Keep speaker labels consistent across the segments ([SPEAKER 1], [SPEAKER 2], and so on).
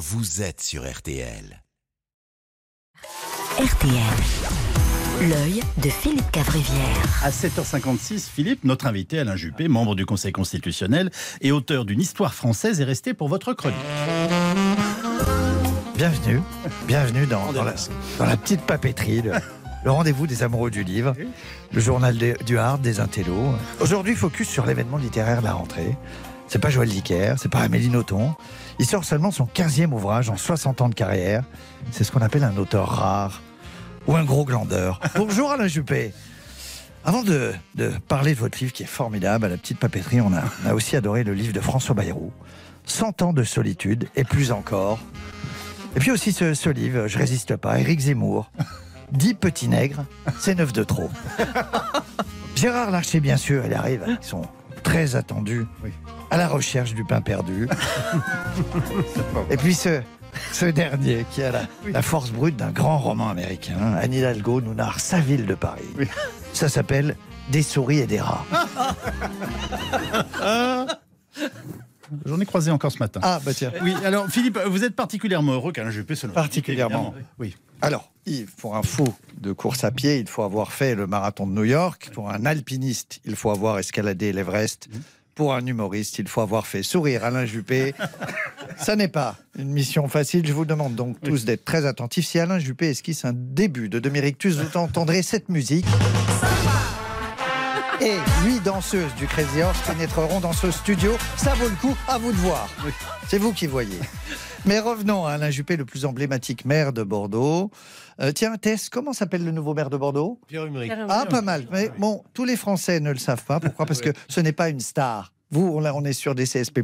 [SPEAKER 1] vous êtes sur RTL.
[SPEAKER 2] RTL. L'œil de Philippe Cavrivière.
[SPEAKER 3] À 7h56, Philippe, notre invité Alain Juppé, membre du Conseil constitutionnel et auteur d'une histoire française, est resté pour votre chronique.
[SPEAKER 4] Bienvenue, bienvenue dans, dans la, dans la petite papeterie, le, le rendez-vous des amoureux du livre, le journal des- du hard, des intellos. Aujourd'hui, focus sur l'événement littéraire de la rentrée. C'est pas Joël Dicker, c'est pas Amélie Nothomb. Il sort seulement son 15e ouvrage en 60 ans de carrière. C'est ce qu'on appelle un auteur rare ou un gros glandeur. Bonjour Alain Juppé. Avant de, de parler de votre livre qui est formidable, à la petite papeterie, on a, on a aussi adoré le livre de François Bayrou, 100 ans de solitude et plus encore. Et puis aussi ce, ce livre, Je résiste pas, Éric Zemmour, 10 petits nègres, c'est neuf de trop. Gérard Larcher, bien sûr, il arrive avec son très attendu à la recherche du pain perdu. Et puis ce, ce dernier qui a la, la force brute d'un grand roman américain, Anne Hidalgo nous narre sa ville de Paris. Ça s'appelle Des souris et des rats.
[SPEAKER 3] J'en ai croisé encore ce matin.
[SPEAKER 4] Ah, bah tiens.
[SPEAKER 3] Oui, alors Philippe, vous êtes particulièrement heureux soit notre invité,
[SPEAKER 4] Particulièrement.
[SPEAKER 3] Oui.
[SPEAKER 4] Alors, pour un fou de course à pied, il faut avoir fait le marathon de New York. Pour un alpiniste, il faut avoir escaladé l'Everest. Pour un humoriste, il faut avoir fait sourire Alain Juppé. Ça n'est pas une mission facile. Je vous demande donc tous d'être très attentifs. Si Alain Juppé esquisse un début de demi-rictus, vous entendrez cette musique. Et huit danseuses du Crazy Horse pénétreront dans ce studio. Ça vaut le coup, à vous de voir. C'est vous qui voyez. Mais revenons à Alain Juppé, le plus emblématique maire de Bordeaux. Euh, tiens, Tess, comment s'appelle le nouveau maire de Bordeaux? Ah, pas mal. Mais bon, tous les Français ne le savent pas. Pourquoi? Parce que ce n'est pas une star. Vous, là, on est sur des CSP+,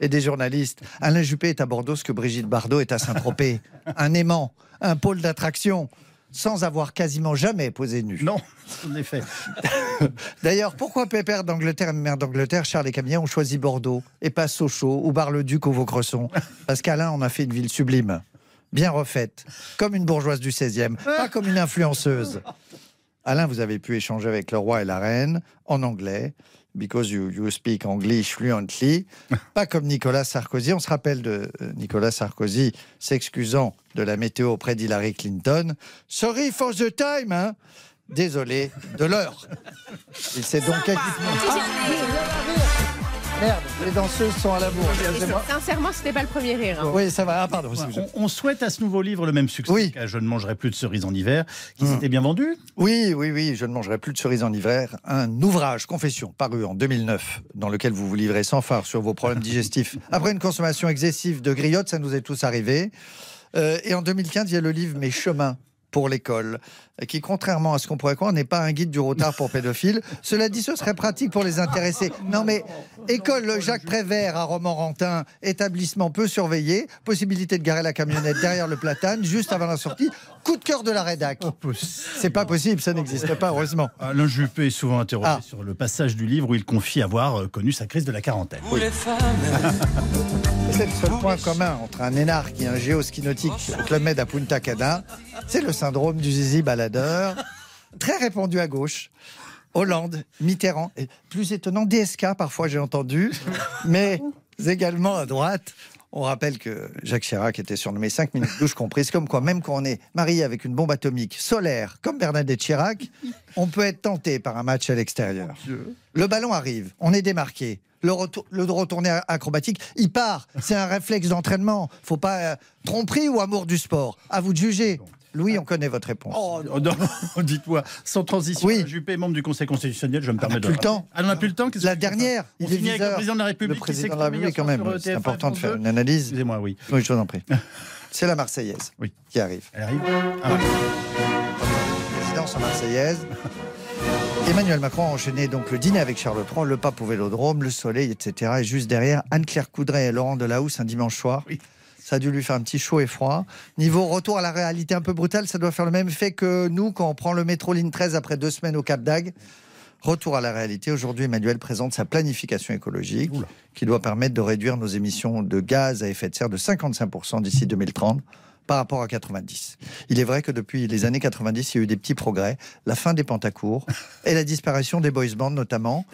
[SPEAKER 4] et des journalistes. Alain Juppé est à Bordeaux ce que Brigitte Bardot est à Saint-Tropez. Un aimant, un pôle d'attraction, sans avoir quasiment jamais posé nu.
[SPEAKER 3] Non, en effet.
[SPEAKER 4] D'ailleurs, pourquoi Pépère d'Angleterre et Mère d'Angleterre, Charles et Camilla ont choisi Bordeaux et pas Sochaux ou Bar-le-Duc ou Vaucresson? Parce qu'Alain en a fait une ville sublime, bien refaite, comme une bourgeoise du 16e, pas comme une influenceuse. Alain, vous avez pu échanger avec le roi et la reine en anglais, because you, you speak English fluently, pas comme Nicolas Sarkozy. On se rappelle de euh, Nicolas Sarkozy s'excusant de la météo auprès d'Hillary Clinton. Sorry for the time, hein Désolé de l'heure. Il s'est donc. Merde, les danseuses sont à la bourre.
[SPEAKER 5] Sincèrement, c'était pas le premier rire. hein.
[SPEAKER 4] Oui, ça va. Ah, pardon.
[SPEAKER 3] On, on souhaite à ce nouveau livre le même succès
[SPEAKER 4] Oui.
[SPEAKER 3] qu'à Je ne mangerai plus de cerises en hiver, qui
[SPEAKER 4] Hum.
[SPEAKER 3] s'était bien vendu.
[SPEAKER 4] Oui, oui, oui, je ne mangerai plus de cerises en hiver. Un ouvrage, confession, paru en 2009, dans lequel vous vous livrez sans phare sur vos problèmes digestifs. Après une consommation excessive de griottes, ça nous est tous arrivé. Euh, et en 2015, il y a le livre Mes chemins pour l'école, qui, contrairement à ce qu'on pourrait croire, n'est pas un guide du retard pour pédophiles. Cela dit, ce serait pratique pour les intéressés. Non, mais école Jacques Prévert à Romorantin, établissement peu surveillé, possibilité de garer la camionnette derrière le platane, juste avant la sortie. Coup de cœur de la rédac. C'est pas possible, ça n'existe pas, heureusement.
[SPEAKER 3] Alain Juppé est souvent interrogé
[SPEAKER 4] Ah.
[SPEAKER 3] sur le passage du livre où il confie avoir euh, connu sa crise de la quarantaine.
[SPEAKER 4] C'est le seul point commun entre un énarque et un géoski nautique au Club Med à Punta Cana. C'est le syndrome du zizi très répandu à gauche. Hollande, Mitterrand, et plus étonnant, DSK parfois j'ai entendu, mais également à droite. On rappelle que Jacques Chirac était surnommé 5 minutes douche comprises, comme quoi même quand on est marié avec une bombe atomique solaire comme Bernadette Chirac, on peut être tenté par un match à l'extérieur. Le ballon arrive, on est démarqué. Le, retour, le retourné acrobatique, il part. C'est un réflexe d'entraînement. Faut pas euh, tromperie ou amour du sport. À vous de juger. Louis, on connaît votre réponse.
[SPEAKER 3] Oh, non, dites-moi, sans transition,
[SPEAKER 4] Oui.
[SPEAKER 3] Juppé, membre du Conseil constitutionnel, je me permets
[SPEAKER 4] n'a
[SPEAKER 3] de.
[SPEAKER 4] plus le temps.
[SPEAKER 3] Ah, on n'a plus le temps
[SPEAKER 4] La dernière,
[SPEAKER 3] On
[SPEAKER 4] il est
[SPEAKER 3] avec
[SPEAKER 4] 10
[SPEAKER 3] le président de la République.
[SPEAKER 4] Le président de la République, quand même.
[SPEAKER 3] sur
[SPEAKER 4] C'est
[SPEAKER 3] TF1,
[SPEAKER 4] important de faire une analyse.
[SPEAKER 3] Excusez-moi, oui.
[SPEAKER 4] Oui, je vous en prie. C'est la Marseillaise
[SPEAKER 3] Oui.
[SPEAKER 4] qui arrive.
[SPEAKER 3] Elle arrive Ah,
[SPEAKER 4] Présidence en Marseillaise. Emmanuel Macron a enchaîné donc le dîner avec Charles III, le pape au vélodrome, le soleil, etc. Et juste derrière, Anne-Claire Coudray et Laurent Delahousse un dimanche soir.
[SPEAKER 3] Oui.
[SPEAKER 4] Ça a dû lui faire un petit chaud et froid. Niveau retour à la réalité un peu brutale, ça doit faire le même effet que nous quand on prend le métro ligne 13 après deux semaines au Cap d'Agde. Retour à la réalité. Aujourd'hui, Emmanuel présente sa planification écologique
[SPEAKER 3] Oula.
[SPEAKER 4] qui doit permettre de réduire nos émissions de gaz à effet de serre de 55% d'ici 2030 par rapport à 90. Il est vrai que depuis les années 90, il y a eu des petits progrès. La fin des Pentacours et la disparition des boys bands notamment,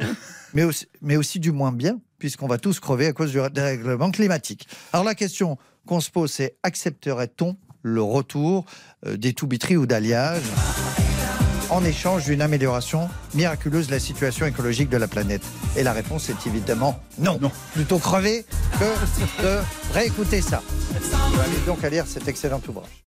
[SPEAKER 4] mais aussi, mais aussi du moins bien, puisqu'on va tous crever à cause du dérèglement climatique. Alors la question, qu'on se pose, c'est accepterait-on le retour euh, des tout ou d'alliage? En échange d'une amélioration miraculeuse de la situation écologique de la planète Et la réponse est évidemment non. non. Plutôt crever que de réécouter ça. Je vais donc à lire cet excellent ouvrage.